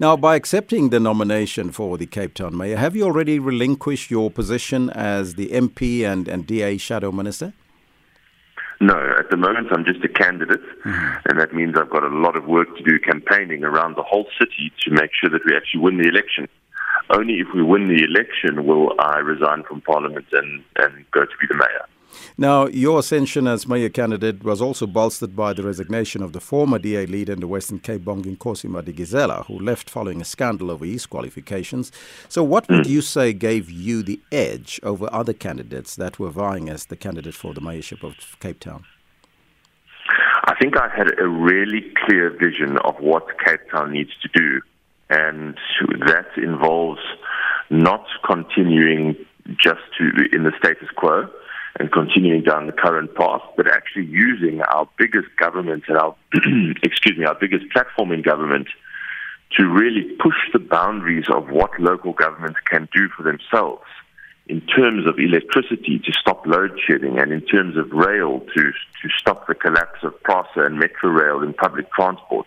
Now, by accepting the nomination for the Cape Town mayor, have you already relinquished your position as the MP and, and DA shadow minister? No, at the moment I'm just a candidate, mm-hmm. and that means I've got a lot of work to do campaigning around the whole city to make sure that we actually win the election. Only if we win the election will I resign from Parliament and, and go to be the mayor. Now, your ascension as mayor candidate was also bolstered by the resignation of the former DA leader in the Western Cape, Bonginkosi Madikizela, who left following a scandal over his qualifications. So, what would hmm. you say gave you the edge over other candidates that were vying as the candidate for the mayorship of Cape Town? I think I had a really clear vision of what Cape Town needs to do, and that involves not continuing just to in the status quo and continuing down the current path, but actually using our biggest government and our, excuse me, our biggest platform in government to really push the boundaries of what local governments can do for themselves in terms of electricity to stop load shedding and in terms of rail to, to stop the collapse of PRASA and Metro Rail in public transport,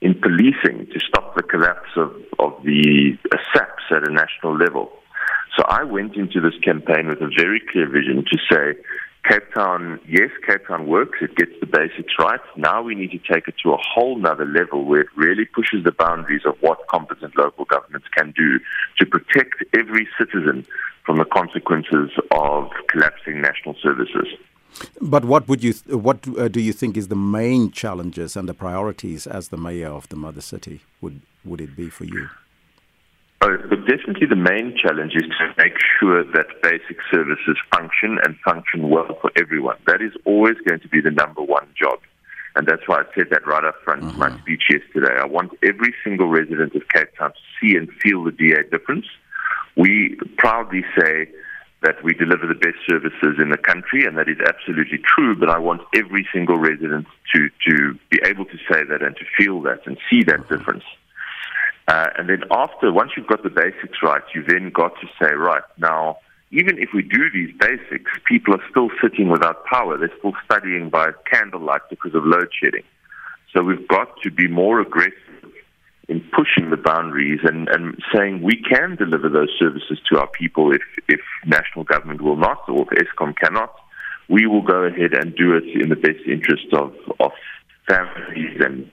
in policing to stop the collapse of, of the uh, SAPS at a national level. So I went into this campaign with a very clear vision to say, Cape Town, yes, Cape Town works, it gets the basics right. Now we need to take it to a whole nother level where it really pushes the boundaries of what competent local governments can do to protect every citizen from the consequences of collapsing national services. But what would you, th- what uh, do you think is the main challenges and the priorities as the mayor of the mother city? Would would it be for you? Oh, but definitely the main challenge is to make sure that basic services function and function well for everyone. That is always going to be the number one job. And that's why I said that right up front in my mm-hmm. speech yesterday. I want every single resident of Cape Town to see and feel the DA difference. We proudly say that we deliver the best services in the country, and that is absolutely true. But I want every single resident to, to be able to say that and to feel that and see that mm-hmm. difference. Uh, and then after, once you've got the basics right, you've then got to say, right, now, even if we do these basics, people are still sitting without power. They're still studying by candlelight because of load shedding. So we've got to be more aggressive in pushing the boundaries and, and saying we can deliver those services to our people if, if national government will not or if Eskom cannot. We will go ahead and do it in the best interest of, of families and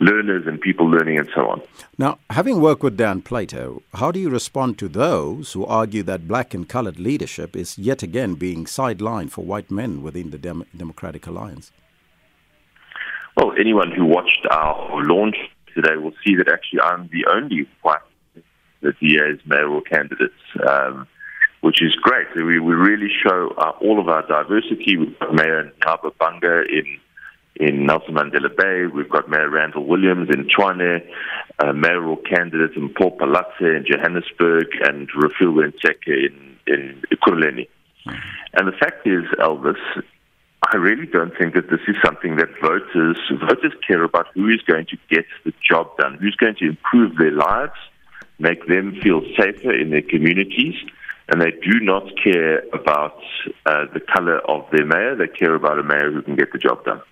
learners and people learning and so on. Now, having worked with Dan Plato, how do you respond to those who argue that black and colored leadership is yet again being sidelined for white men within the Dem- Democratic Alliance? Well, anyone who watched our launch today will see that actually I'm the only white the DA's mayoral candidates. Um, which is great. We, we really show uh, all of our diversity. We've got Mayor Nqaba Bhanga in in Nelson Mandela Bay. We've got Mayor Randall Williams in Tshwane, uh, mayoral candidates in Mpho Phalatse in Johannesburg, and Refiloe Nt'sekhe in, in Ekurhuleni. Mm-hmm. And the fact is, Elvis, I really don't think that this is something that voters voters care about who is going to get the job done, who's going to improve their lives, make them feel safer in their communities, and they do not care about uh, the color of their mayor. They care about a mayor who can get the job done.